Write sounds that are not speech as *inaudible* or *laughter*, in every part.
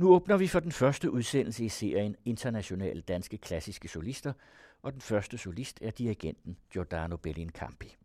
Nu åbner vi for den første udsendelse i serien Internationale Danske Klassiske Solister, og den første solist er dirigenten Giordano Bellincampi.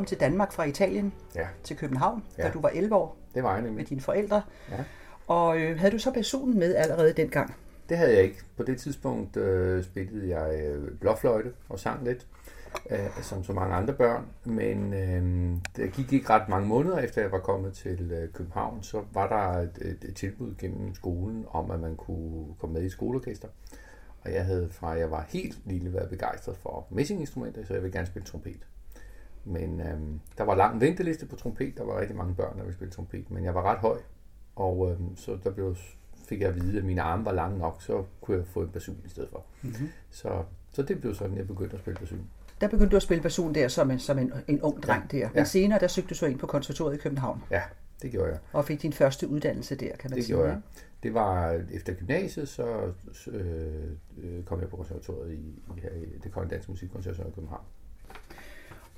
Kom til Danmark fra Italien ja. til København, Ja. da du var 11 år Det var jeg med nemlig. dine forældre. Ja. Og øh, havde du så personen med allerede dengang? Det havde jeg ikke. På det tidspunkt øh, spillede jeg øh, blåfløjte og sang lidt, øh, som så mange andre børn. Men øh, det gik ikke ret mange måneder efter jeg var kommet til øh, København, så var der et, et, et tilbud gennem skolen om, at man kunne komme med i skoleorkester. Og jeg havde fra jeg var helt lille været begejstret for messinginstrumenter, så jeg ville gerne spille trompet. Men øh, der var lang venteliste på trompet, der var rigtig mange børn, der ville spille trompet, men jeg var ret høj, og øh, så der blev, fik jeg at vide, at mine arme var lange nok, så kunne jeg få en basun i stedet for. Mm-hmm. Så, så det blev sådan, jeg begyndte at spille basun. Der begyndte du at spille basun der som en, som en, en ung dreng der. Men Ja. senere der søgte du så ind på konservatoriet i København Ja, det gjorde jeg. og fik din første uddannelse der, kan man Det sige. gjorde jeg. Det var efter gymnasiet, så øh, øh, kom jeg på konservatoriet i, i, her i det Kongelige Danske Musikkonservatorium i København.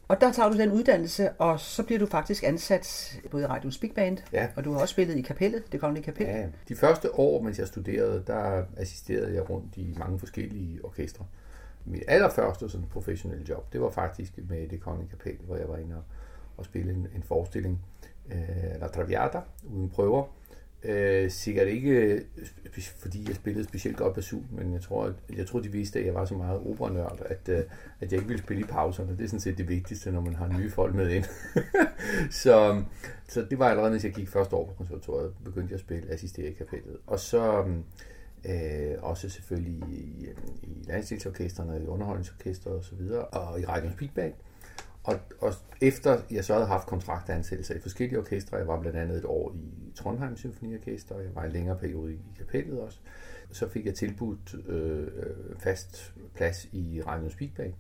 Og der tager du den uddannelse, og så bliver du faktisk ansat både i Radios Big Band, Ja. og du har også spillet i kapellet, det kongelige kapel. Ja, de første år, mens jeg studerede, der assisterede jeg rundt i mange forskellige orkestre. Mit allerførste sådan professionelle job, det var faktisk med det kongelige kapel, hvor jeg var inde og, og spille en, en forestilling, øh, La Traviata, uden prøver. Øh, sikkert ikke, øh, fordi jeg spillede specielt godt basun, men jeg tror, at, jeg tror, de vidste, at jeg var så meget operanørd, at, øh, at jeg ikke ville spille i pauserne. Det er sådan set det vigtigste, når man har nye folk med ind. *laughs* så, så det var allerede, mens jeg gik første år på konservatoriet, begyndte jeg at spille, assistere i kapellet. Og så øh, også selvfølgelig i, øh, i landsdelsorkestrene, i underholdningsorkestret og så videre, og i Radions Big og, og efter jeg så havde haft kontraktansættelser i forskellige orkestre, jeg var blandt andet et år i Trondheim Symfoniorkester, og jeg var en længere periode i, i kapellet også, så fik jeg tilbudt øh, fast plads i Radions Big Band.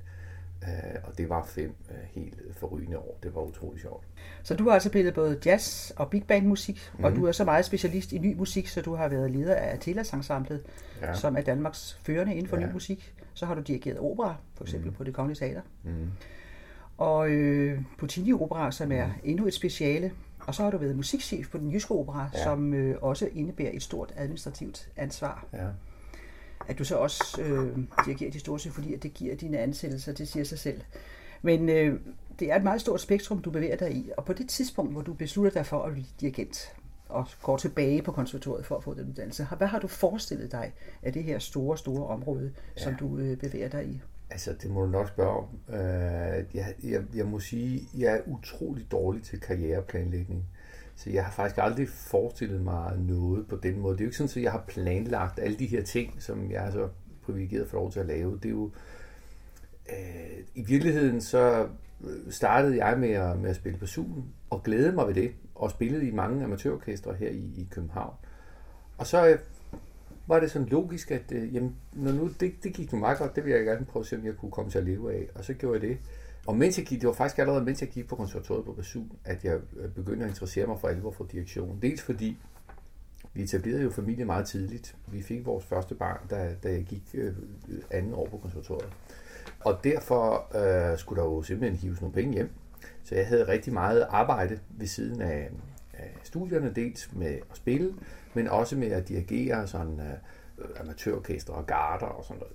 Øh, og det var fem øh, helt forrygende år. Det var utrolig sjovt. Så du har altså spillet både jazz og big band musik, mm. og Mhm. du er så meget specialist i ny musik, så du har været leder af Atelas Ensemblet, Ja. som er Danmarks førende inden for Ja. ny musik. Så har du dirigeret opera, for eksempel mm. på det kongelige teater. Mm. Og øh, Puccini Opera, som er endnu et speciale. Og så har du været musikchef på den jyske opera, Ja. ja. som øh, også indebærer et stort administrativt ansvar. Ja. At du så også øh, dirigerer de store symfonier, det giver dine ansættelser, det siger sig selv. Men øh, det er et meget stort spektrum, du bevæger dig i. Og på det tidspunkt, hvor du beslutter dig for at blive dirigent, og går tilbage på konservatoriet for at få den uddannelse, hvad har du forestillet dig af det her store, store område, ja. som du øh, bevæger dig i? Altså, det må du nok spørge om. Øh, jeg, jeg, jeg må sige, jeg er utrolig dårlig til karriereplanlægning. Så jeg har faktisk aldrig forestillet mig noget på den måde. Det er jo ikke sådan, at jeg har planlagt alle de her ting, som jeg er så privilegeret for lov til at lave. Det er jo... Øh, I virkeligheden så øh, startede jeg med at, med at spille på basun, og glædede mig ved det, og spillede i mange amatørorkestre her i, i København. Og så var det sådan logisk, at øh, jamen, når nu, det, det gik nu meget godt, det ville jeg gerne prøve at se, om jeg kunne komme til at leve af. Og så gjorde jeg det. Og mens jeg gik, det var faktisk allerede, mens jeg gik på konservatoriet på Basun, at jeg øh, begyndte at interessere mig for alvor for direktion. Dels fordi, vi etablerede jo familie meget tidligt. Vi fik vores første barn, da, da jeg gik øh, anden år på konservatoriet. Og derfor øh, skulle der jo simpelthen hives nogle penge hjem. Så jeg havde rigtig meget arbejde ved siden af, af studierne, dels med at spille, men også med at dirigere sådan øh, amatørorkester og garder og sådan noget.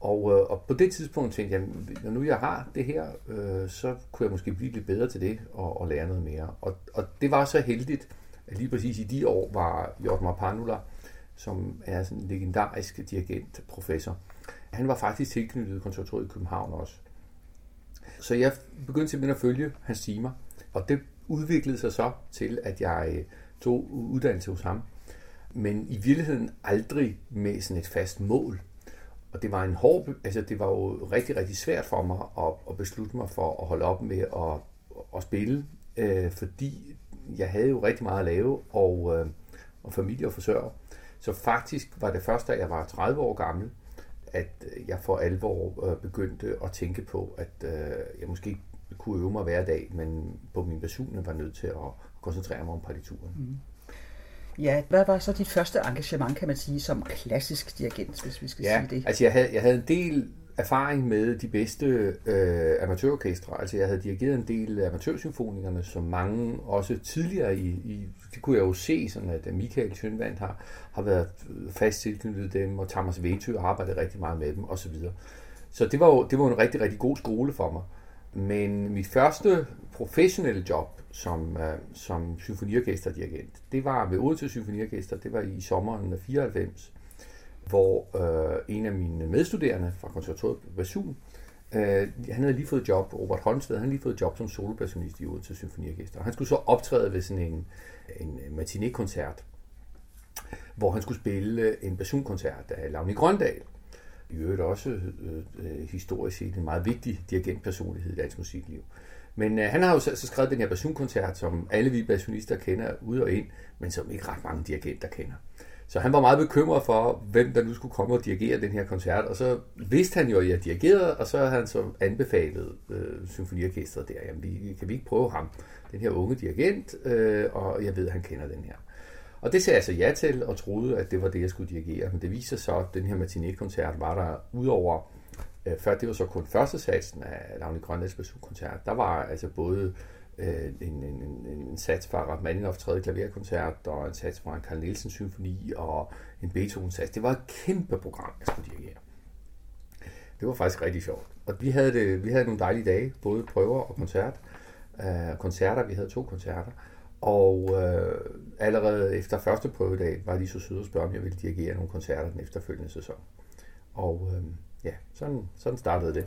Og, øh, og på det tidspunkt tænkte jeg, når nu jeg har det her, øh, så kunne jeg måske blive lidt bedre til det og, og lære noget mere. Og, og det var så heldigt, at lige præcis i de år var Jotmar Panula, som er sådan en legendarisk dirigent, professor, han var faktisk tilknyttet konservatoriet i København også. Så jeg begyndte simpelthen at følge hans timer, og det udviklede sig så til, at jeg øh, tog uddannelse hos ham. Men i virkeligheden aldrig med sådan et fast mål. Og det var en hård, altså det var jo rigtig, rigtig svært for mig at, at beslutte mig for at holde op med at, at spille, øh, fordi jeg havde jo rigtig meget at lave, og, øh, og familie og forsørge. Så faktisk var det først, da jeg var 30 år gammel, at jeg for alvor øh, begyndte at tænke på, at øh, jeg måske kunne øve mig hver dag, men på min basun var nødt til at koncentrere mig om partituren. Mm. Ja, hvad var så dit første engagement, kan man sige, som klassisk dirigent, hvis vi skal ja, sige det? altså jeg havde, jeg havde en del erfaring med de bedste øh, amatørorkestre. Altså jeg havde dirigeret en del af amatørsymfonikerne, som mange også tidligere i, i det kunne jeg jo se, sådan at Michael Tjønvand har, har været fast tilknyttet dem, og Thomas Vetø har arbejdet rigtig meget med dem osv. Så, så det var jo det var en rigtig, rigtig god skole for mig. Men mit første professionelle job som, øh, som symfoniorkesterdirigent, det var ved Odense Symfoniorkester, det var i sommeren 94, hvor øh, en af mine medstuderende fra konservatoriet Basun, øh, han havde lige fået job, Robert Holmsted, han havde lige fået job som solopersonist i Odense Symfoniorkester. Han skulle så optræde ved sådan en, en øh, matinee-koncert, hvor han skulle spille en basunkoncert af Lavni Grøndal. I øvrigt også øh, øh, historisk set en meget vigtig dirigentpersonlighed i dansk musikliv. Men øh, han har jo så, så skrevet den her basunkoncert, som alle vi basunister kender ud og ind, men som ikke ret mange dirigenter kender. Så han var meget bekymret for, hvem der nu skulle komme og dirigere den her koncert, og så vidste han jo, at jeg dirigerede, og så havde han så anbefalet øh, symfoniorkestret der, jamen vi, kan vi ikke prøve ham, den her unge dirigent, øh, og jeg ved, at han kender den her. Og det sagde jeg så ja til, og troede, at det var det, jeg skulle dirigere. Men det viser så, at den her matinee-koncert var der udover, øh, før det var så kun første satsen af Lavni Grønlands koncert der var altså både øh, en, en, en, en sats fra Rachmaninoff 3. klaverkoncert, og en sats fra en Carl Nielsen symfoni, og en Beethoven-sats. Det var et kæmpe program, jeg skulle dirigere. Det var faktisk rigtig sjovt. Og vi havde, det, vi havde nogle dejlige dage, både prøver og koncert. Øh, koncerter, vi havde to koncerter. Og øh, allerede efter første prøvedag var de så søde at spørge, om jeg ville dirigere nogle koncerter den efterfølgende sæson. Og øh, ja, sådan, sådan startede det.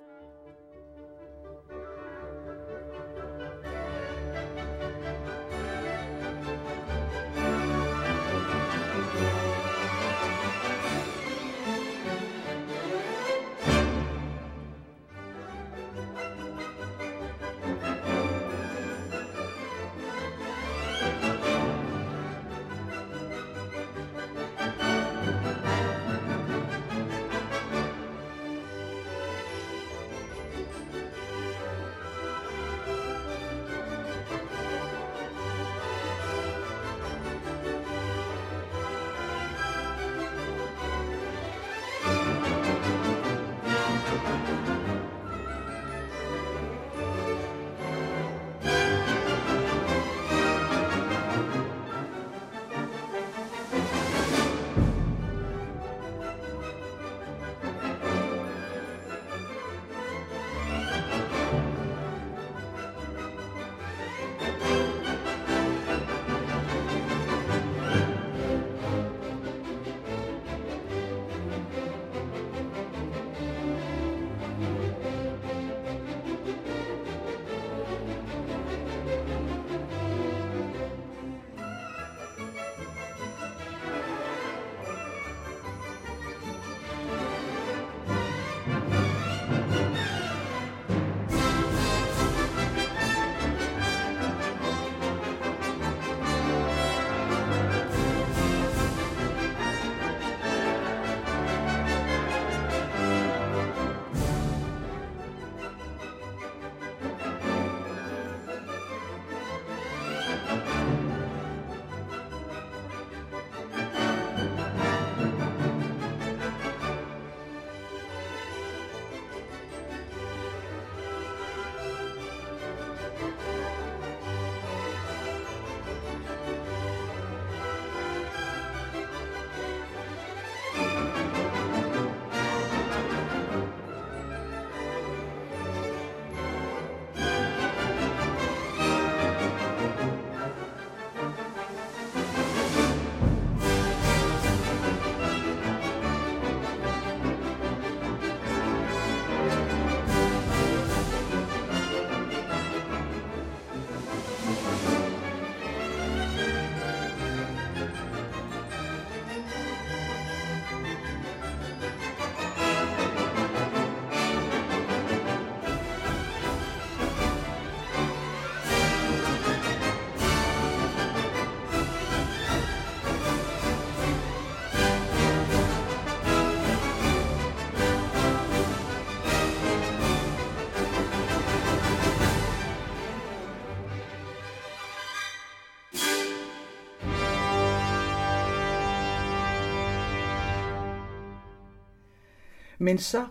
Men så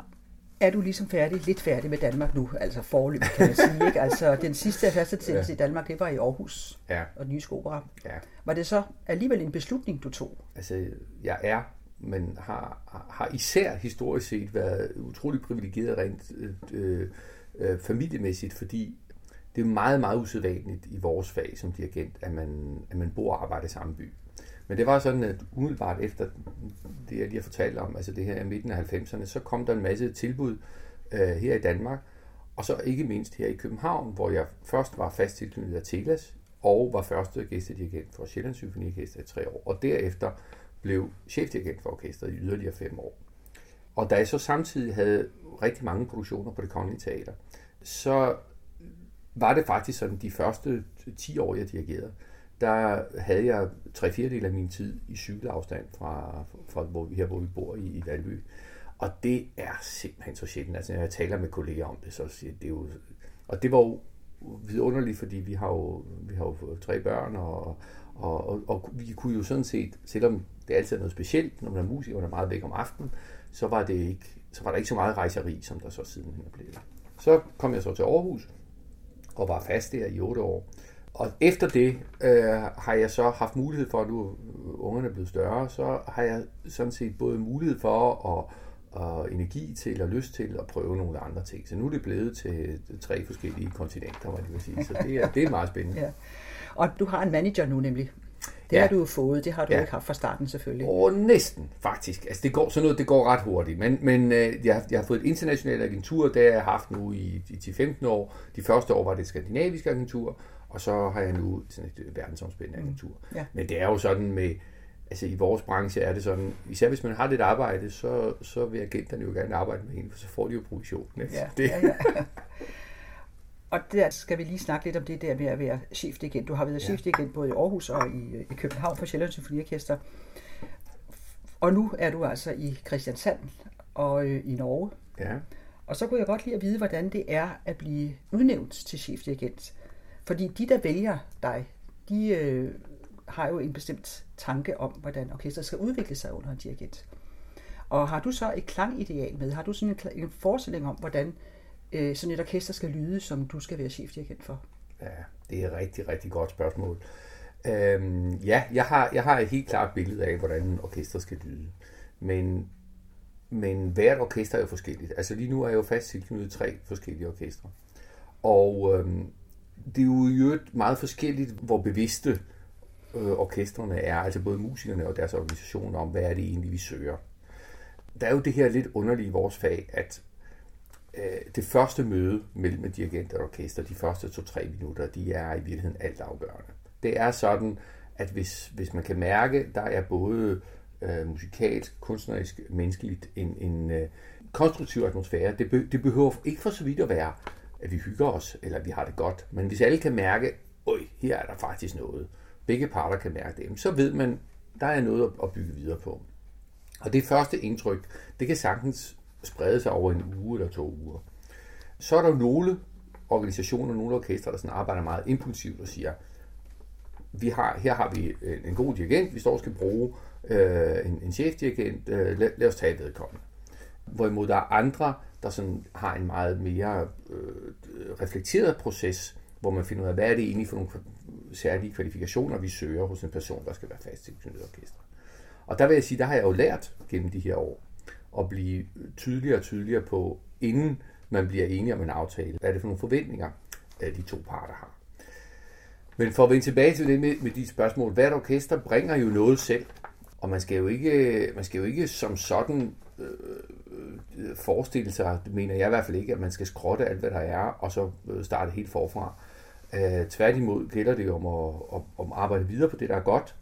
er du ligesom færdig, lidt færdig med Danmark nu, altså forløb, kan man sige. Ikke? Altså, den sidste fastansættelse ja. i Danmark, det var i Aarhus Ja. og den nye. Ja. Var det så alligevel en beslutning, du tog? Altså, jeg er, men har, har især historisk set været utrolig privilegeret rent øh, øh, familiemæssigt, fordi det er meget, meget usædvanligt i vores fag som dirigent, at man, at man bor og arbejder i samme by. Men det var sådan, at umiddelbart efter det, jeg lige har fortalt om, altså det her i midten af 90'erne, så kom der en masse tilbud øh, her i Danmark, og så ikke mindst her i København, hvor jeg først var fast tilknyttet af Telas, og var første gæstedirigent for Sjællands Symfoniorkester i tre år, og derefter blev chefdirigent for orkestret i yderligere fem år. Og da jeg så samtidig havde rigtig mange produktioner på det kongelige teater, så var det faktisk sådan, de første 10 år, jeg dirigerede, der havde jeg tre fjerdedel af min tid i cykelafstand fra, fra hvor, her, hvor vi bor i, i Valby. Og det er simpelthen så sjældent. Altså, når jeg taler med kolleger om det, så siger jeg, det er jo... Og det var jo vidunderligt, fordi vi har jo, vi har jo tre børn, og, og, og, og vi kunne jo sådan set, selvom det altid er noget specielt, når man er musiker, og man er meget væk om aftenen, så var, det ikke, så var der ikke så meget rejseri, som der så siden er blevet. Så kom jeg så til Aarhus, og var fast der i otte år. Og efter det øh, har jeg så haft mulighed for, at nu ungerne er blevet større, så har jeg sådan set både mulighed for og, og energi til og lyst til at prøve nogle andre ting. Så nu er det blevet til tre forskellige kontinenter, må jeg vil sige. Så det er, det er meget spændende. *laughs* Ja. Og du har en manager nu nemlig. Det Ja. har du jo fået, det har du Ja. ikke haft fra starten selvfølgelig. Og næsten, faktisk. Altså, det går sådan noget, det går ret hurtigt. Men, men øh, jeg, har- jeg har fået et internationalt agentur, det har jeg haft nu i, i 10-15 år. De første år var det et skandinavisk agentur, og så har jeg nu sådan et øh, verdensomspændende agentur. Ja. Men det er jo sådan med, altså i vores branche er det sådan, især hvis man har lidt arbejde, så, så vil agenterne jo gerne arbejde med en, for så får de jo provision. ikke? Ja, det, ja, ja. *laughs* Og der skal vi lige snakke lidt om det der med at være chefdirigent. Du har været Ja. chefdirigent både i Aarhus og i, i København for Sjællands Symfoniorkester. Og nu er du altså i Kristiansand og øh, i Norge. ja. Og så kunne jeg godt lide at vide, hvordan det er at blive udnævnt til chefdirigent. Fordi de, der vælger dig, de øh, har jo en bestemt tanke om, hvordan orkestret skal udvikle sig under en dirigent. Og har du så et klangideal med? Har du sådan en, en forestilling om, hvordan øh, sådan et orkester skal lyde, som du skal være chefdirigent for? Ja, det er et rigtig, rigtig godt spørgsmål. Øhm, ja, jeg har, jeg har et helt klart billede af, hvordan en orkester skal lyde. Men, men hvert orkester er jo forskelligt. Altså lige nu er jeg jo fast tilknyttet tre forskellige orkestre. Og øhm, det er jo i øvrigt meget forskelligt, hvor bevidste øh, orkestrene er, altså både musikerne og deres organisationer, om hvad er det egentlig, vi søger. Der er jo det her lidt underlige i vores fag, at øh, det første møde mellem dirigent og orkester, de første to-tre minutter, de er i virkeligheden altafgørende. Det er sådan, at hvis, hvis man kan mærke, der er både øh, musikalsk, kunstnerisk, menneskeligt en, en øh, konstruktiv atmosfære. Det, be, det behøver ikke for så vidt at være, at vi hygger os, eller at vi har det godt. Men hvis alle kan mærke, øj, her er der faktisk noget, begge parter kan mærke det, så ved man, der er noget at, bygge videre på. Og det første indtryk, det kan sagtens sprede sig over en uge eller to uger. Så er der nogle organisationer, nogle orkestre, der sådan arbejder meget impulsivt og siger, vi har, her har vi en, en god dirigent, vi står og skal bruge øh, en, en chefdirigent, øh, lad, lad os tage vedkommende. Hvorimod der er andre, der sådan har en meget mere øh, reflekteret proces, hvor man finder ud af, hvad er det egentlig for nogle særlige kvalifikationer, vi søger hos en person, der skal være fast tilknyttet orkester. Og der vil jeg sige, der har jeg jo lært gennem de her år at blive tydeligere og tydeligere på, inden man bliver enige om en aftale, hvad er det for nogle forventninger, øh, de to parter har. Men for at vende tilbage til det med, med de spørgsmål, hvert orkester bringer jo noget selv, og man skal jo ikke, man skal jo ikke som sådan øh, Øh, forestille sig, mener jeg i hvert fald ikke, at man skal skrotte alt, hvad der er, og så øh, starte helt forfra. Øh, tværtimod gælder det jo om at, om, om at arbejde videre på det, der er godt,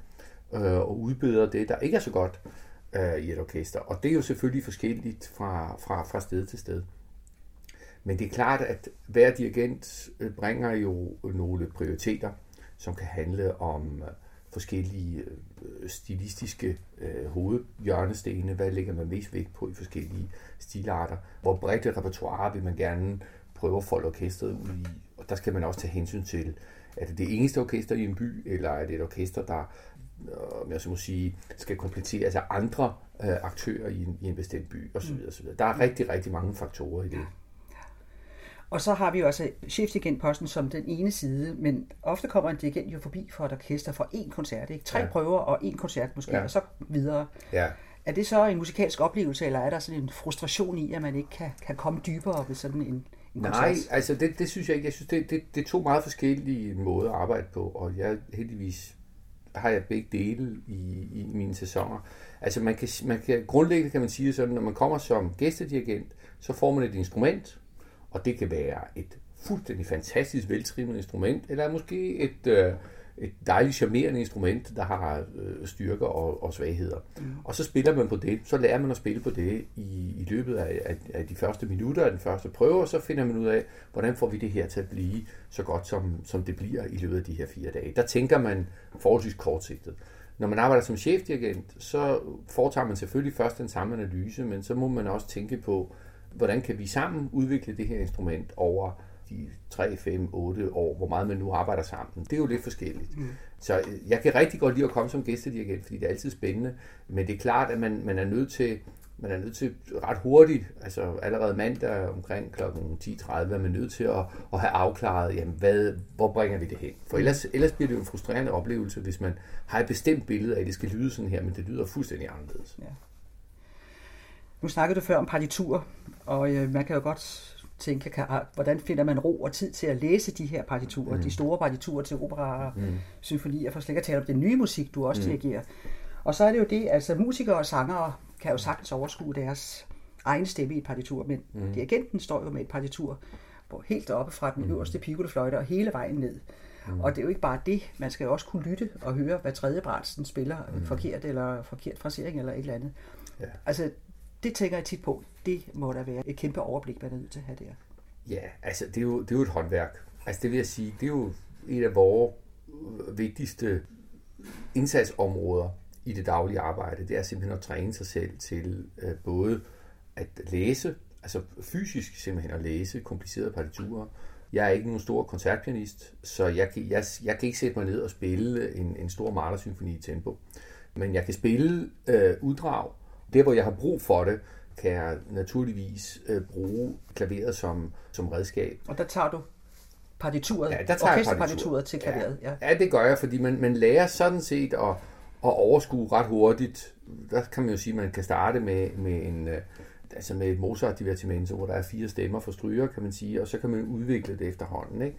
øh, og udbedre det, der ikke er så godt øh, i et orkester. Og det er jo selvfølgelig forskelligt fra, fra, fra sted til sted. Men det er klart, at hver dirigent øh, bringer jo nogle prioriteter, som kan handle om øh, forskellige øh, stilistiske øh, hovedhjørnestene. Hvad lægger man mest vægt på i forskellige stilarter? Hvor bredt et repertoire vil man gerne prøve at folde orkestret ud i? Og der skal man også tage hensyn til, er det det eneste orkester i en by, eller er det et orkester, der om jeg så må sige, skal kompletteres af andre øh, aktører i en, i en bestemt by osv. osv. Der er rigtig, rigtig mange faktorer i det. Og så har vi jo også chefdirigentposten som den ene side, men ofte kommer en dirigent jo forbi for et orkester for én koncert, ikke? Tre ja. prøver og én koncert måske, ja. og så videre. Ja. Er det så en musikalsk oplevelse, eller er der sådan en frustration i, at man ikke kan, kan komme dybere ved sådan en, en Nej, koncert? altså det, det synes jeg ikke. Jeg synes, det, det, det er to meget forskellige måder at arbejde på, og jeg heldigvis har jeg begge dele i, i mine sæsoner. Altså man kan, man kan, grundlæggende kan man sige sådan, når man kommer som gæstedirigent, så får man et instrument, og det kan være et fuldstændig fantastisk veltrinet instrument, eller måske et, øh, et dejligt charmerende instrument, der har øh, styrker og, og svagheder. Mm. Og så spiller man på det, så lærer man at spille på det i, i løbet af, af, af de første minutter af den første prøve, og så finder man ud af, hvordan får vi det her til at blive så godt, som, som det bliver i løbet af de her fire dage. Der tænker man forholdsvis kortsigtet. Når man arbejder som chefdirigent, så foretager man selvfølgelig først den samme analyse, men så må man også tænke på, hvordan kan vi sammen udvikle det her instrument over de 3, 5, 8 år, hvor meget man nu arbejder sammen. Det er jo lidt forskelligt. Mm. Så øh, jeg kan rigtig godt lide at komme som gæstedirigent, fordi det er altid spændende, men det er klart, at man, man er nødt til man er nødt til ret hurtigt, altså allerede mandag omkring kl. 10.30, er man nødt til at, at have afklaret, jamen hvad, hvor bringer vi det hen? For ellers, ellers bliver det jo en frustrerende oplevelse, hvis man har et bestemt billede af, at det skal lyde sådan her, men det lyder fuldstændig anderledes. Ja. Nu snakkede du før om partitur, og øh, man kan jo godt tænke, kan, hvordan finder man ro og tid til at læse de her partiturer, mm. de store partiturer til opera og mm. symfonier, for slet ikke at tale om den nye musik, du også mm. dirigerer. Og så er det jo det, altså musikere og sangere kan jo sagtens overskue deres egen stemme i et partitur, men mm. dirigenten står jo med et partitur, hvor helt oppe fra den mm. øverste piccolofløjte og hele vejen ned. Mm. Og det er jo ikke bare det, man skal jo også kunne lytte og høre, hvad tredje brætsen spiller mm. forkert eller forkert frasering eller et eller andet. Ja. Altså, det tænker jeg tit på. Det må der være et kæmpe overblik, man er nødt til at have der. Ja, altså det er, jo, det er jo et håndværk. Altså det vil jeg sige, det er jo et af vores vigtigste indsatsområder i det daglige arbejde. Det er simpelthen at træne sig selv til øh, både at læse, altså fysisk simpelthen at læse komplicerede partiturer. Jeg er ikke nogen stor koncertpianist, så jeg kan, jeg, jeg kan ikke sætte mig ned og spille en, en stor Mahler-symfoni i tempo. Men jeg kan spille øh, uddrag, der, hvor jeg har brug for det, kan jeg naturligvis øh, bruge klaveret som, som redskab. Og der tager du partituret, ja, der tager orkesterpartituret til klaveret. Ja. ja, det gør jeg, fordi man, man lærer sådan set at, at overskue ret hurtigt. Der kan man jo sige, at man kan starte med, med en, øh, altså med et Mozart-divertimento, hvor der er fire stemmer for stryger, kan man sige, og så kan man udvikle det efterhånden. Ikke?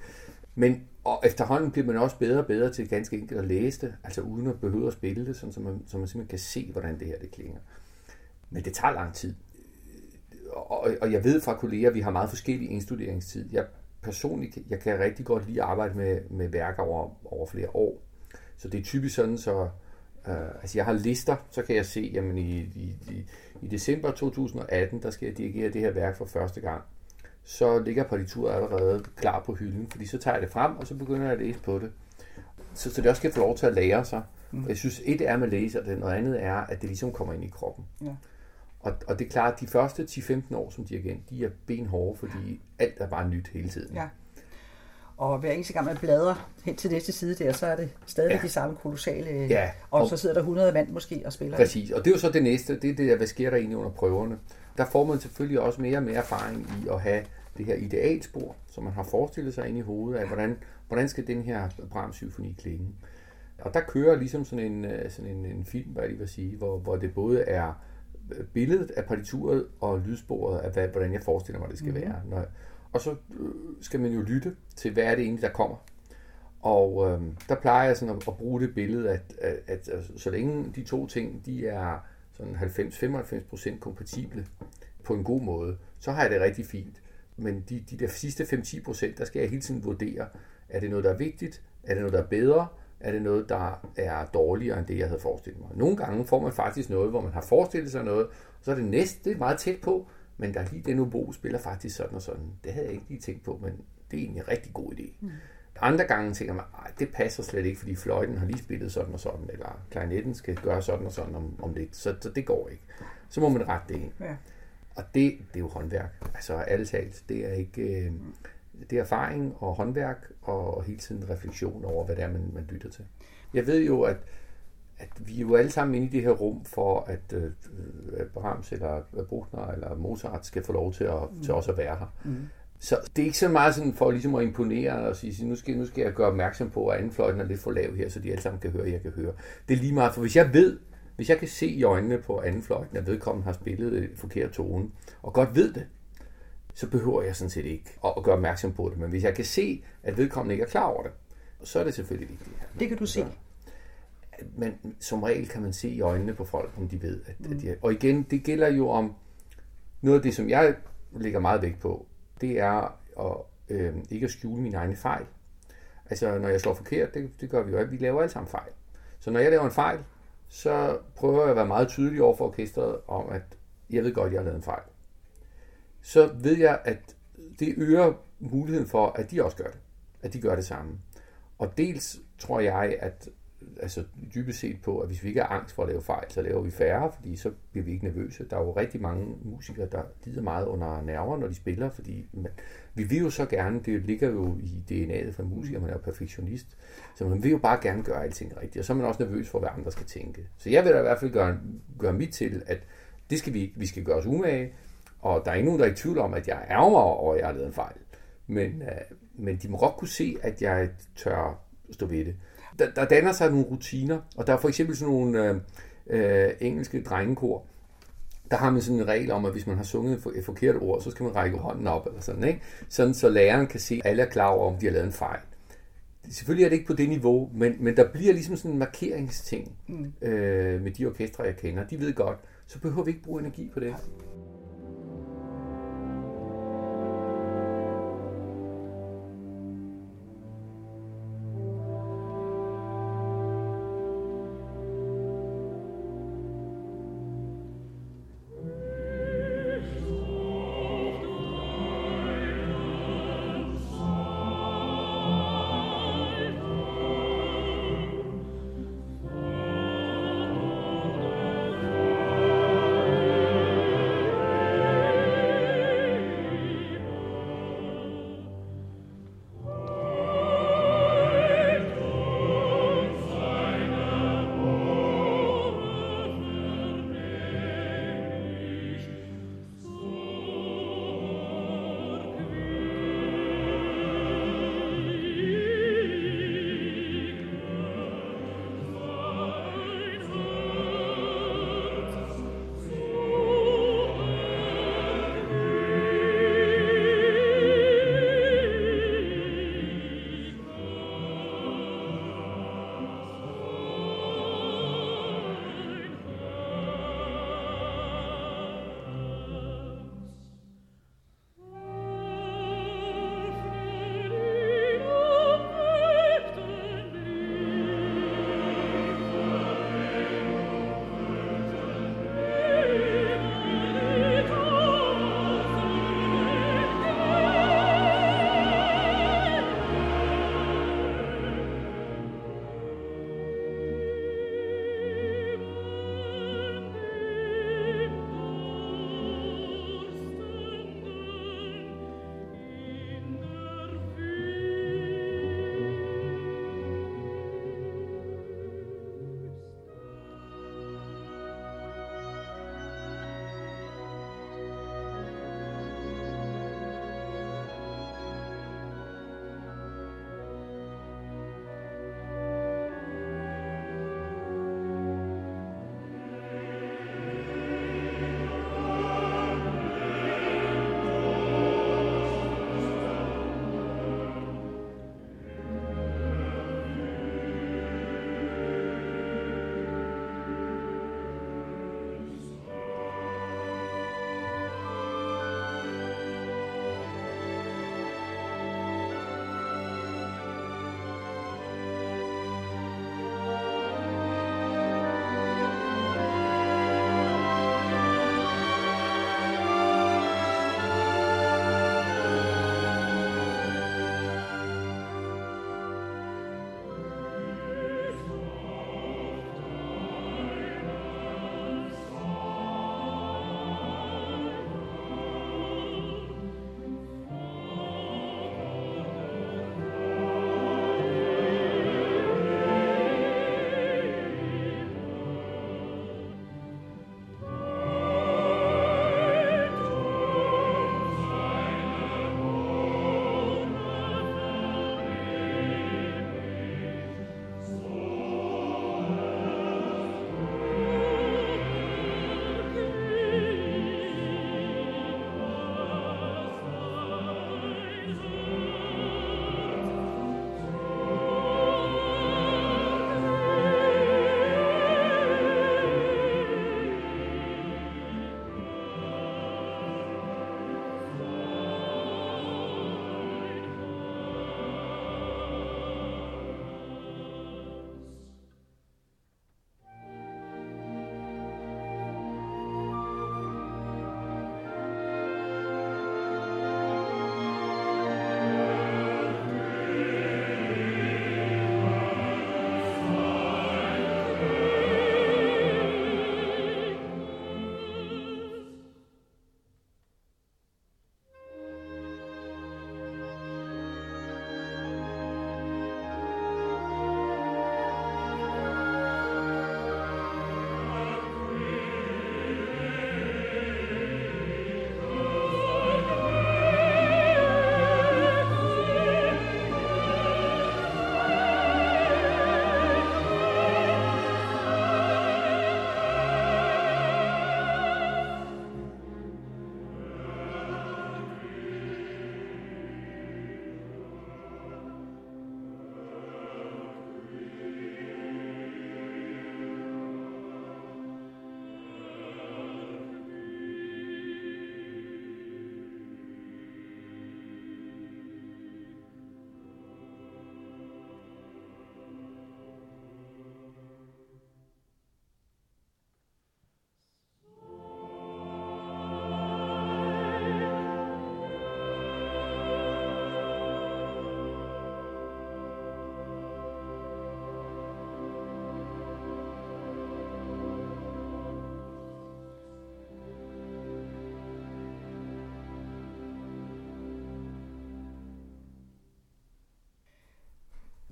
Men og efterhånden bliver man også bedre og bedre til ganske enkelt at læse det, altså uden at behøve at spille det, sådan, så, man, så man simpelthen kan se, hvordan det her det klinger. Men det tager lang tid. Og, og jeg ved fra kolleger, at vi har meget forskellig indstuderingstid. Jeg personligt, jeg kan rigtig godt lide at arbejde med, med værker over, over flere år. Så det er typisk sådan, så øh, altså jeg har lister, så kan jeg se, jamen i, i, i, i december 2018, der skal jeg dirigere det her værk for første gang. Så ligger partituret allerede klar på hylden, fordi så tager jeg det frem, og så begynder jeg at læse på det. Så, så det også skal få lov til at lære sig. Mm. Jeg synes, et er med læse, og det noget andet er, at det ligesom kommer ind i kroppen. Ja. Og, og det er klart, at de første 10-15 år som dirigent, de er benhårde, fordi alt er bare nyt hele tiden. Ja. Og hver eneste gang man bladrer hen til næste side der, så er det stadig ja. de samme kolossale... Ja. Og, og så sidder der 100 mand måske og spiller. Præcis, og det er jo så det næste, det er det der, hvad sker der egentlig under prøverne. Der får man selvfølgelig også mere og mere erfaring i at have det her idealspor, som man har forestillet sig ind i hovedet af, hvordan, hvordan skal den her Brahms symfoni klinge. Og der kører ligesom sådan en, øh, sådan en, en film, hvad jeg vil sige, hvor, hvor det både er billedet af partituret og lydsporet af, hvad, hvordan jeg forestiller mig, det skal mm. være. Når, og så øh, skal man jo lytte til, hvad er det egentlig, der kommer. Og øh, der plejer jeg sådan at, at bruge det billede, at, at, at, at så længe de to ting, de er sådan 90-95% kompatible på en god måde, så har jeg det rigtig fint. Men de, de der sidste 5-10%, der skal jeg hele tiden vurdere, er det noget, der er vigtigt? Er det noget, der er bedre? Er det noget, der er dårligere end det, jeg havde forestillet mig. Nogle gange får man faktisk noget, hvor man har forestillet sig noget, og så er det næste det er meget tæt på, men der er lige den obo spiller faktisk sådan og sådan. Det havde jeg ikke lige tænkt på, men det er egentlig en rigtig god idé. Mm. Andre gange tænker man, at det passer slet ikke, fordi fløjten har lige spillet sådan og sådan, eller klarinetten skal gøre sådan og sådan om, om lidt, så, så det går ikke. Så må man rette det ind. Ja. Og det, det er jo håndværk. Altså alle talt, det er ikke... Øh, det er erfaring og håndværk og hele tiden refleksion over, hvad det er, man, man lytter til. Jeg ved jo, at, at vi er jo alle sammen inde i det her rum for, at øh, Brahms eller Bruckner eller Mozart skal få lov til, at, mm. til også at være her. Mm. Så det er ikke så meget sådan for ligesom at imponere og sige, nu skal, nu skal jeg gøre opmærksom på, at andenfløjten er lidt for lav her, så de alle sammen kan høre, at jeg kan høre. Det er lige meget, for hvis jeg ved, hvis jeg kan se i øjnene på andenfløjten, at vedkommende har spillet et forkert tone, og godt ved det, så behøver jeg sådan set ikke at gøre opmærksom på det. Men hvis jeg kan se, at vedkommende ikke er klar over det, så er det selvfølgelig vigtigt. Det kan du se. Men som regel kan man se i øjnene på folk, om de ved, at, mm. at de er. Og igen, det gælder jo om noget af det, som jeg lægger meget vægt på, det er at, øh, ikke at skjule mine egne fejl. Altså, når jeg slår forkert, det, det gør vi jo, vi laver alle sammen fejl. Så når jeg laver en fejl, så prøver jeg at være meget tydelig over for orkestret om, at jeg ved godt, at jeg har lavet en fejl. Så ved jeg, at det øger muligheden for, at de også gør det. At de gør det samme. Og dels tror jeg, at altså dybest set på, at hvis vi ikke er angst for at lave fejl, så laver vi færre, fordi så bliver vi ikke nervøse. Der er jo rigtig mange musikere, der lider meget under nerver, når de spiller, fordi man, vi vil jo så gerne, det ligger jo i DNA'et for musikere, man er jo perfektionist, så man vil jo bare gerne gøre alting rigtigt, og så er man også nervøs for, hvad andre skal tænke. Så jeg vil da i hvert fald gøre, gøre mit til, at det skal vi, vi skal gøre os umage, og der er ingen, der er i tvivl om, at jeg ærger mig over, at jeg har lavet en fejl. Men, øh, men de må godt kunne se, at jeg tør stå ved det der, der danner sig nogle rutiner, og der er for eksempel sådan nogle øh, øh, engelske drengekor, der har man sådan en regel om, at hvis man har sunget et forkert ord, så skal man række hånden op, eller sådan, ikke? Sådan, så læreren kan se, at alle er klar over, om de har lavet en fejl. Selvfølgelig er det ikke på det niveau, men, men der bliver ligesom sådan en markeringsting mm. øh, med de orkestre, jeg kender. De ved godt, så behøver vi ikke bruge energi på det.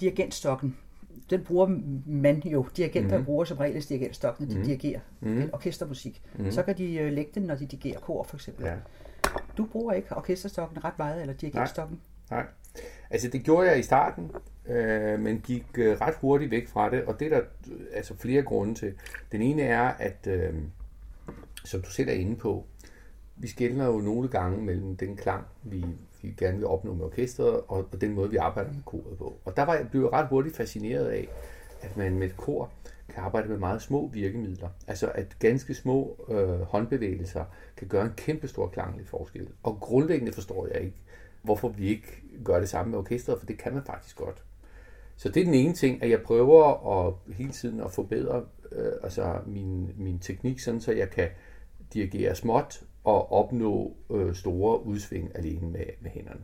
Dirigentstokken, den bruger man jo, dirigenter Mhm. mm. bruger som regel dirigentstokken, når de Mhm. dirigerer Mhm. orkestermusik. Mhm. Så kan de øh, lægge den, når de dirigerer kor for eksempel. Ja. Du bruger ikke orkesterstokken ret meget, eller dirigentstokken? Nej. Altså det gjorde jeg i starten, øh, men gik øh, ret hurtigt væk fra det, og det er der øh, altså flere grunde til. Den ene er, at øh, som du selv er inde på, vi skældner jo nogle gange mellem den klang, vi, vi gerne vil opnå med orkestret, og, og den måde, vi arbejder med koret på. Og der var jeg blev jeg ret hurtigt fascineret af, at man med et kor kan arbejde med meget små virkemidler. Altså at ganske små øh, håndbevægelser kan gøre en kæmpe stor klanglig forskel. Og grundlæggende forstår jeg ikke, hvorfor vi ikke gør det samme med orkestret, for det kan man faktisk godt. Så det er den ene ting, at jeg prøver at hele tiden at forbedre øh, altså min, min teknik, sådan så jeg kan dirigere småt og opnå øh, store udsving alene med, med hænderne.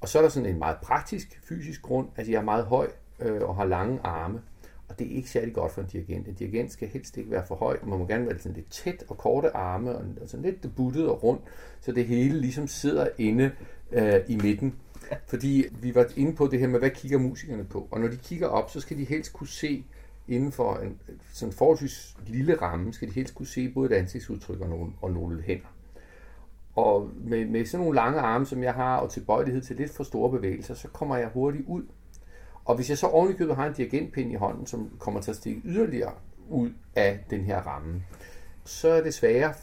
Og så er der sådan en meget praktisk, fysisk grund. Altså jeg er meget høj øh, og har lange arme, og det er ikke særlig godt for en dirigent. En dirigent skal helst ikke være for høj. Man må gerne være sådan lidt tæt og korte arme, og sådan lidt buttet og rundt, så det hele ligesom sidder inde øh, i midten. Fordi vi var inde på det her med, hvad kigger musikerne på? Og når de kigger op, så skal de helst kunne se inden for en sådan forholdsvis lille ramme, skal de helst kunne se både et ansigtsudtryk og nogle, og nogle hænder. Og med, med sådan nogle lange arme, som jeg har, og tilbøjelighed til lidt for store bevægelser, så kommer jeg hurtigt ud. Og hvis jeg så ovenikøbet har en dirigentpind i hånden, som kommer til at stikke yderligere ud af den her ramme, så er det sværere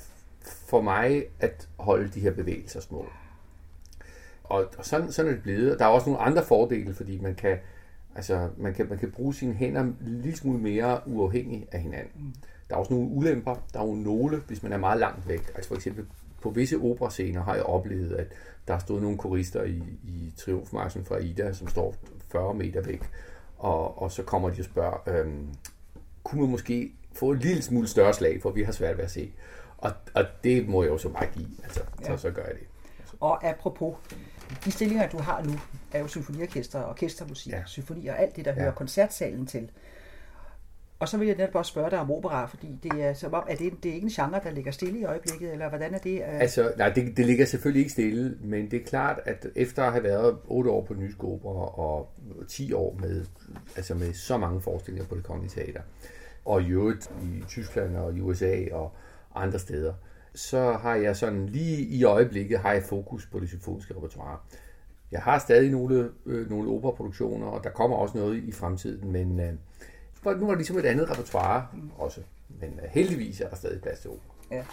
for mig at holde de her bevægelser små. Og, og sådan, sådan er det blevet. Og der er også nogle andre fordele, fordi man kan, altså, man kan, man kan bruge sine hænder en lille smule mere uafhængigt af hinanden. Der er også nogle ulemper. Der er jo nogle, hvis man er meget langt væk. Altså for eksempel på visse operascener har jeg oplevet, at der har stået nogle korister i, i Triumfmarsen fra Ida, som står 40 meter væk. Og, og så kommer de og spørger, øhm, kunne man måske få en lille smule større slag, for vi har svært ved at se. Og, og det må jeg jo så bare give. Altså, så, Ja. så gør jeg det. Og apropos, de stillinger, du har nu, er jo symfoniorkester, orkestermusik, Ja. symfoni og alt det, der Ja. hører koncertsalen til. Og så vil jeg netop også spørge dig om opera, fordi det er som om, at det, det er ikke en genre, der ligger stille i øjeblikket, eller hvordan er det? øh, Altså, nej, det, det ligger selvfølgelig ikke stille, men det er klart, at efter at have været 8 år på Nysk Opera og 10 år med, altså med så mange forestillinger på det kongelige teater, og i øvrigt i Tyskland og i USA og andre steder, så har jeg sådan lige i øjeblikket har jeg fokus på det symfoniske repertoire. Jeg har stadig nogle, øh, nogle operaproduktioner, og der kommer også noget i fremtiden, men øh, nu er det ligesom et andet repertoire også. Men øh, heldigvis er der stadig plads til opera. Ja.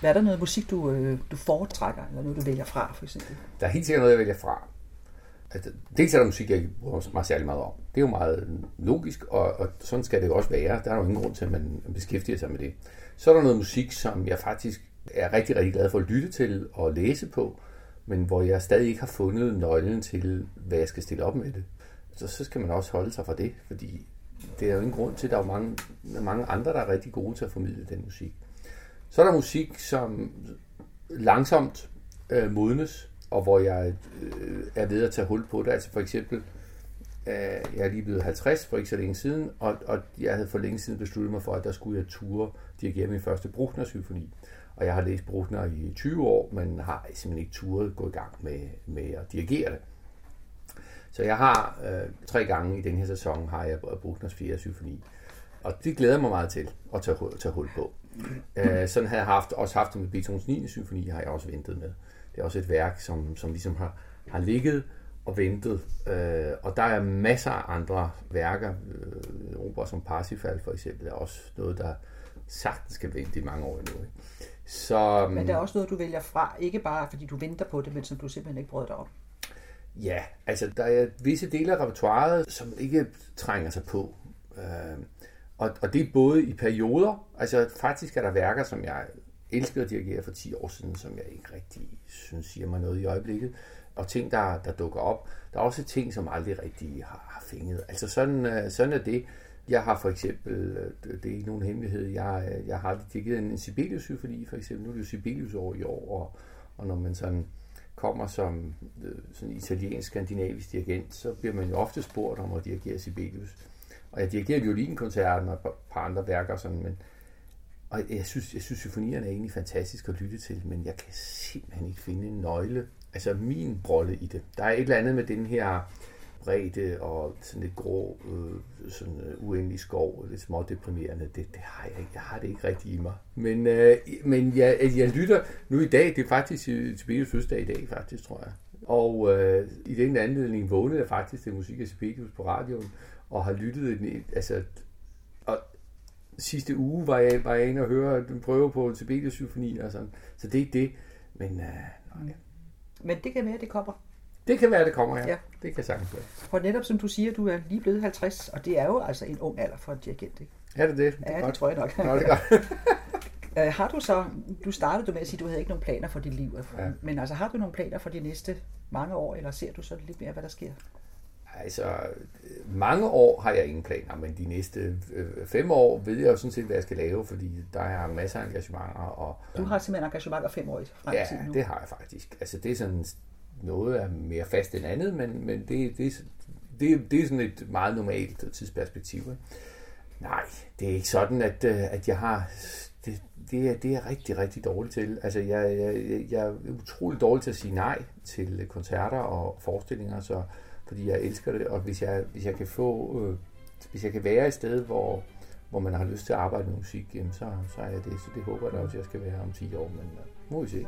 Hvad er der noget musik, du, øh, du foretrækker, eller noget, du vælger fra, for eksempel? Der er helt sikkert noget, jeg vælger fra. Altså, dels er der musik, jeg ikke bruger mig særlig meget om. Det er jo meget logisk, og, og sådan skal det jo også være. Der er jo ingen grund til, at man beskæftiger sig med det. Så er der noget musik, som jeg faktisk er rigtig, rigtig glad for at lytte til og læse på, men hvor jeg stadig ikke har fundet nøglen til, hvad jeg skal stille op med det. Så, så skal man også holde sig fra det, fordi det er jo ingen grund til, at der er mange, mange andre, der er rigtig gode til at formidle den musik. Så er der musik, som langsomt øh, modnes, og hvor jeg øh, er ved at tage hul på det. Altså for eksempel, øh, jeg er lige blevet 50 for ikke så længe siden, og, og jeg havde for længe siden besluttet mig for, at der skulle jeg ture dirigere min første Bruckner-symfoni. Og jeg har læst Bruckner i 20 år, men har simpelthen ikke turet gå i gang med, med at dirigere det. Så jeg har øh, tre gange i den her sæson, har jeg Bruckners 4. symfoni. Og det glæder mig meget til at tage, tage hul på. Øh, sådan har jeg haft, også haft det med Beethovens 9. symfoni, har jeg også ventet med. Det er også et værk, som, som ligesom har, har ligget og ventet. Øh, og der er masser af andre værker. Øh, opera som Parsifal for eksempel er også noget, der sagtens skal vente i mange år endnu. Ikke? Så, men der er også noget, du vælger fra, ikke bare fordi du venter på det, men som du simpelthen ikke brød dig om. Ja, altså der er visse dele af repertoiret, som ikke trænger sig på. Øh, og, og det er både i perioder, altså faktisk er der værker, som jeg elskede at dirigere for 10 år siden, som jeg ikke rigtig synes siger mig noget i øjeblikket, og ting, der, der dukker op. Der er også ting, som aldrig rigtig har, har fænget. Altså sådan, øh, sådan er det. Jeg har for eksempel, øh, det er ikke nogen hemmelighed, jeg, øh, jeg har dirigeret en, en Sibelius-symfoni for eksempel. Nu er det jo Sibelius år i år, og, og når man sådan kommer som øh, sådan italiensk skandinavisk dirigent, så bliver man jo ofte spurgt om at dirigere Sibelius. Og jeg dirigerer violinkoncerten og et par andre værker, sådan, men, og jeg synes, jeg synes, symfonierne er egentlig fantastisk at lytte til, men jeg kan simpelthen ikke finde en nøgle. Altså min rolle i det. Der er et eller andet med den her bredde og sådan lidt grå, øh, sådan øh, uendelig skov, lidt små deprimerende. Det, det har jeg ikke. Jeg har det ikke rigtig i mig. Men, øh, men jeg, jeg lytter nu i dag. Det er faktisk Sibelius fødselsdag i dag, faktisk, tror jeg. Og øh, i den anledning vågnede jeg faktisk til musik af Sibelius på radioen, og har lyttet, altså, og sidste uge var jeg, var jeg inde og høre en prøve på Sibelius symfoni og sådan. Så det er det. Men, øh, nej. Men det kan være, det kommer. Det kan være, det kommer, ja. ja. Det kan sagtens være. For netop som du siger, du er lige blevet 50, og det er jo altså en ung alder for en dirigent, ikke? Er det det? det ja, godt. det tror jeg nok. Nå, det er godt. *laughs* har du så, du startede du med at sige, at du havde ikke nogen planer for dit liv, ja. men altså har du nogle planer for de næste mange år, eller ser du så lidt mere, hvad der sker? Altså, mange år har jeg ingen planer, men de næste øh, fem år ved jeg jo sådan set, hvad jeg skal lave, fordi der er masser af engagementer. Og, du har simpelthen engagementer fem år i fremtiden Ja, nu. det har jeg faktisk. Altså, det er sådan noget er mere fast end andet, men, men det, det, det, det er sådan et meget normalt tidsperspektiv. Ikke? Nej, det er ikke sådan, at, øh, at jeg har... Det, det, er, det er rigtig, rigtig dårligt til. Altså, jeg, jeg, jeg er utrolig dårlig til at sige nej til koncerter og forestillinger, så, fordi jeg elsker det, og hvis jeg, hvis jeg kan få... Øh, hvis jeg kan være et sted, hvor, hvor man har lyst til at arbejde med musik, jamen så, så er jeg det. Så det håber jeg da også, at jeg skal være om 10 år, men øh, må vi se.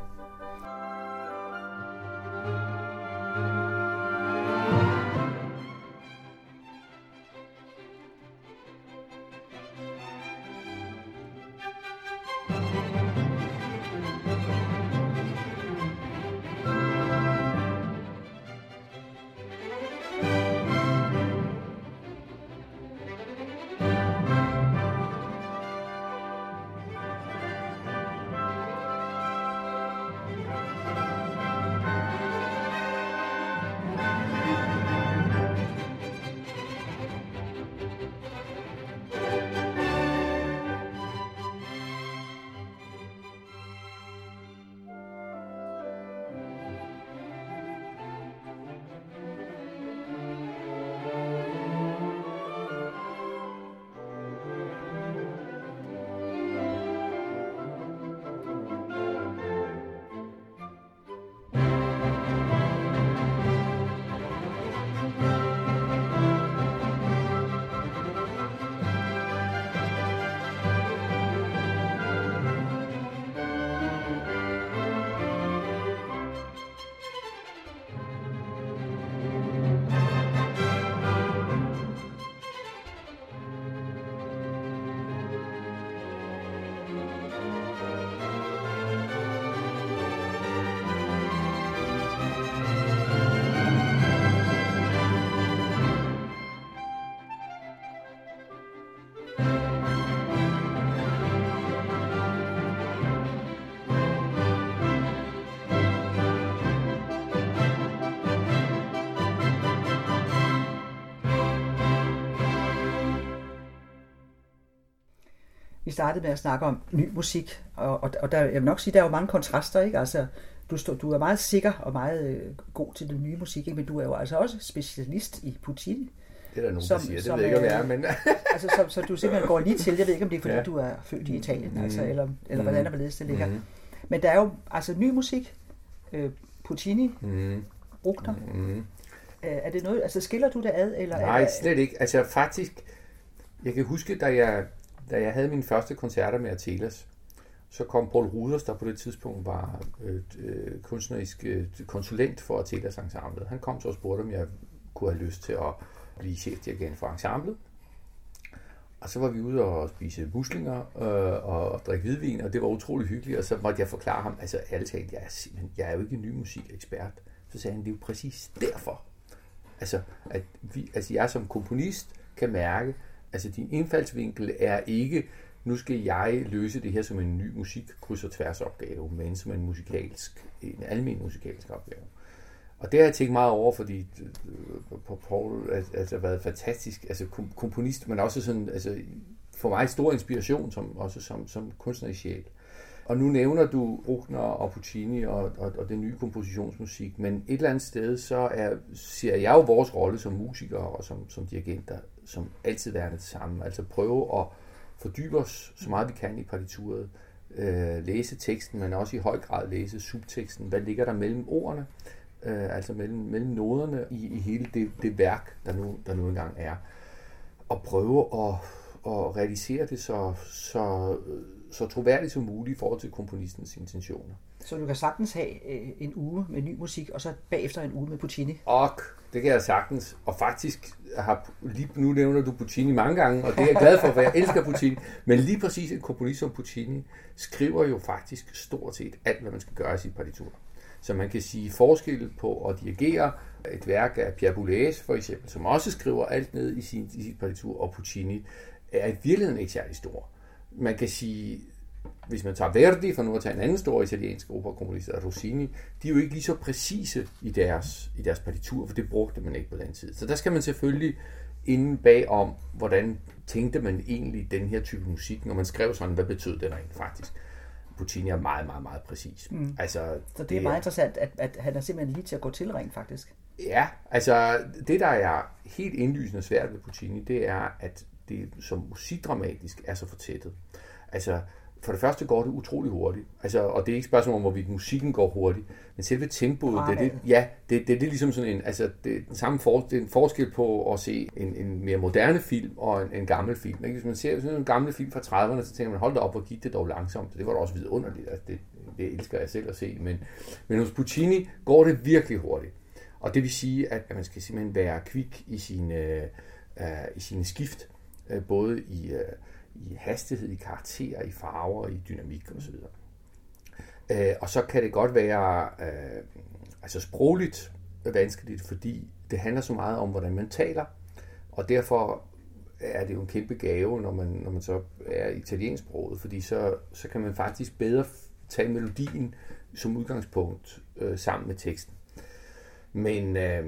Startede med at snakke om ny musik, og, og, og der, jeg vil nok sige, der er jo mange kontraster, ikke? Altså, du, stod, du er meget sikker og meget øh, god til den nye musik, ikke? men du er jo altså også specialist i Puccini. Det er der nogen, som, der siger. Det som, ved jeg ikke, om jeg er, men... *laughs* altså, så, så du simpelthen går lige til. Jeg ved ikke, om det er, fordi ja. du er født i Italien, mm. altså, eller, eller mm. hvordan er det ligger. Mm. Men der er jo altså ny musik, øh, Puccini, mm. Bruckner. Mm. Er det noget, altså skiller du det ad? Eller Nej, er, slet ikke. Altså faktisk, jeg kan huske, da jeg, da jeg havde mine første koncerter med Atelas, så kom Paul Ruders, der på det tidspunkt var øh, øh kunstnerisk øh, konsulent for Atelas Ensemblet. Han kom så og spurgte, om jeg kunne have lyst til at blive chefdirigent for ensemblet. Og så var vi ude og spise muslinger øh, og drikke hvidvin, og det var utrolig hyggeligt. Og så måtte jeg forklare ham, altså alle talt, jeg er, simpelthen, jeg er jo ikke en ny musikekspert. Så sagde han, det er jo præcis derfor. Altså, at vi, altså jeg som komponist kan mærke, altså din indfaldsvinkel er ikke, nu skal jeg løse det her som en ny musik kryds og tværs opgave, men som en musikalsk, en almen musikalsk opgave. Og det har jeg tænkt meget over, fordi på Paul altså, har været fantastisk altså komponist, men også sådan, altså, for mig stor inspiration, som, også som, som kunstnerisk sjæl. Og nu nævner du Bruckner og Puccini og, og, og den nye kompositionsmusik, men et eller andet sted, så er, ser jeg jo vores rolle som musikere og som, som dirigenter, som altid værende det samme. Altså prøve at fordybe os så meget vi kan i partituret, øh, læse teksten, men også i høj grad læse subteksten. Hvad ligger der mellem ordene? øh, altså mellem, mellem noderne i, i hele det, det værk, der nu, der nu engang er. Og prøve at, at realisere det så, så, så troværdigt som muligt i forhold til komponistens intentioner. Så du kan sagtens have øh, en uge med ny musik, og så bagefter en uge med Puccini? Og det kan jeg sagtens. Og faktisk har lige nu nævner du Puccini mange gange, og det er jeg glad for, for jeg elsker Puccini. Men lige præcis en komponist som Puccini skriver jo faktisk stort set alt, hvad man skal gøre i sit partitur. Så man kan sige forskel på at dirigere et værk af Pierre Boulez for eksempel, som også skriver alt ned i sin, i sit partitur, og Puccini, er i virkeligheden ikke særlig stor. Man kan sige, hvis man tager Verdi, for nu at tage en anden stor italiensk operakomponist, Rossini, de er jo ikke lige så præcise i deres, i deres partitur, for det brugte man ikke på den tid. Så der skal man selvfølgelig inden bag om, hvordan tænkte man egentlig den her type musik, når man skrev sådan, hvad betød det rent faktisk. Puccini er meget, meget, meget præcis. Mm. Altså, så det er meget interessant, at, at han er simpelthen lige til at gå til rent faktisk. Ja, altså det, der er helt indlysende svært ved Puccini, det er, at det som musikdramatisk er så fortættet. Altså, for det første går det utrolig hurtigt. Altså, og det er ikke et spørgsmål om, hvorvidt musikken går hurtigt, men selve tempoet, det, det, ja, det, det, det er ligesom sådan en, altså, det er den samme for, det er en forskel på at se en, en mere moderne film og en, en gammel film. Ikke? Hvis man ser sådan en gammel film fra 30'erne, så tænker man, hold da op, hvor gik det dog langsomt. Det var da også vidunderligt. Altså, det, det elsker jeg selv at se. Men, men hos Puccini går det virkelig hurtigt. Og det vil sige, at, man skal simpelthen være kvik i sine, uh, i sine skift, uh, både i, uh, i hastighed, i karakter, i farver, i dynamik osv. Øh, og så kan det godt være øh, altså sprogligt vanskeligt, fordi det handler så meget om, hvordan man taler, og derfor er det jo en kæmpe gave, når man, når man så er italiensksproget, fordi så, så kan man faktisk bedre tage melodien som udgangspunkt øh, sammen med teksten. Men øh,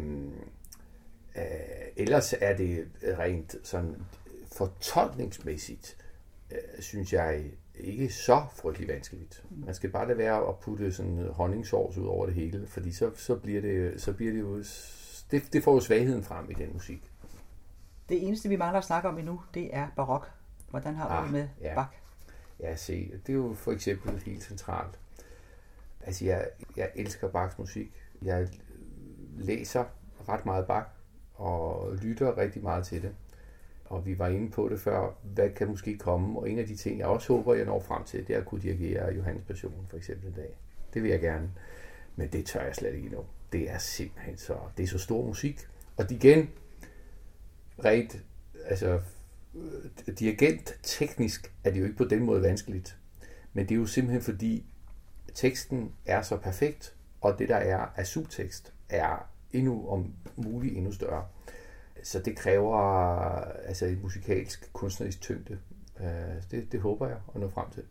øh, ellers er det rent sådan fortolkningsmæssigt, øh, synes jeg, ikke så frygtelig vanskeligt. Man skal bare lade være at putte sådan honningsovs ud over det hele, fordi så, så, bliver, det, så bliver det jo... Det, det får jo svagheden frem i den musik. Det eneste, vi mangler at snakke om endnu, det er barok. Hvordan har du ah, med ja. Bach? Ja, se, det er jo for eksempel helt centralt. Altså, jeg, jeg elsker Bachs musik. Jeg læser ret meget Bach, og lytter rigtig meget til det og vi var inde på det før, hvad kan måske komme, og en af de ting, jeg også håber, jeg når frem til, det er at kunne dirigere Johannes Passion for eksempel en dag. Det vil jeg gerne, men det tør jeg slet ikke endnu. Det er simpelthen så, det er så stor musik. Og igen, rent, altså, dirigent teknisk er det jo ikke på den måde vanskeligt, men det er jo simpelthen fordi, teksten er så perfekt, og det der er af subtekst er endnu om muligt endnu større så det kræver altså et musikalsk, kunstnerisk tyngde. Øh, det, det håber jeg at nå frem til.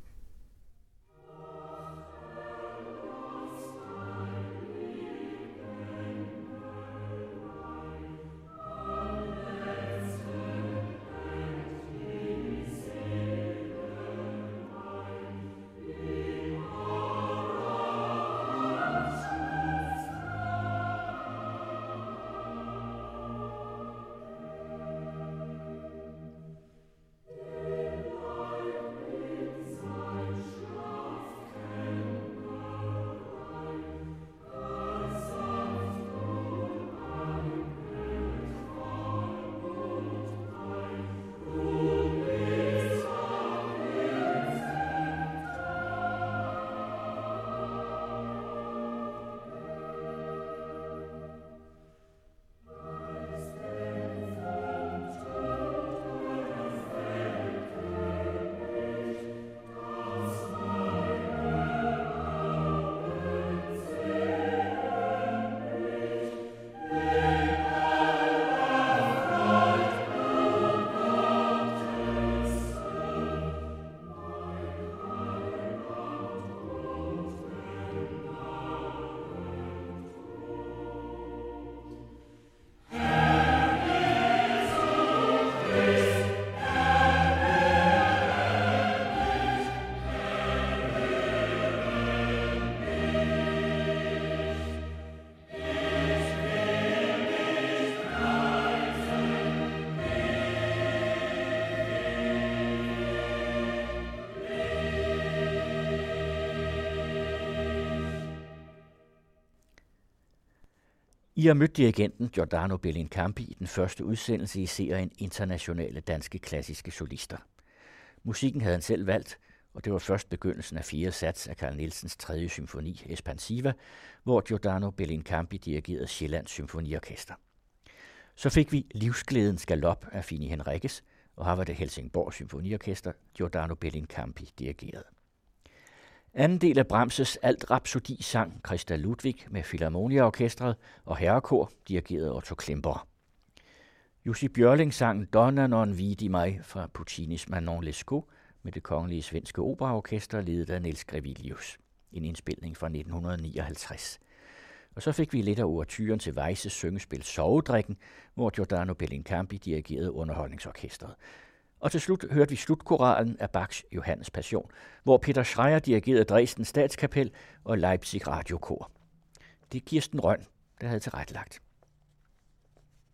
I har mødt dirigenten Giordano Bellincampi i den første udsendelse i serien Internationale Danske Klassiske Solister. Musikken havde han selv valgt, og det var først begyndelsen af fire sats af Carl Nielsens tredje symfoni, Espansiva, hvor Giordano Bellincampi dirigerede Sjællands Symfoniorkester. Så fik vi Livsglædens Galop af Fini Henriques, og her var det Helsingborg Symfoniorkester, Giordano Bellincampi dirigerede. Anden del af Brahms' alt rapsodi sang Christa Ludwig med Philharmonia-orkestret og herrekor, dirigeret Otto Klemper. Jussi Bjørling sang Donna non vidi mig fra Puccinis Manon Lescaut med det kongelige svenske operaorkester ledet af Niels Grevilius. En indspilning fra 1959. Og så fik vi lidt af overtyren til Weisses syngespil Sovedrikken, hvor Giordano Bellincampi dirigerede underholdningsorkestret. Og til slut hørte vi slutkoralen af Bachs Johannes Passion, hvor Peter Schreier dirigerede Dresden Statskapel og Leipzig Radiokor. Det er Kirsten Røn, der havde tilrettelagt.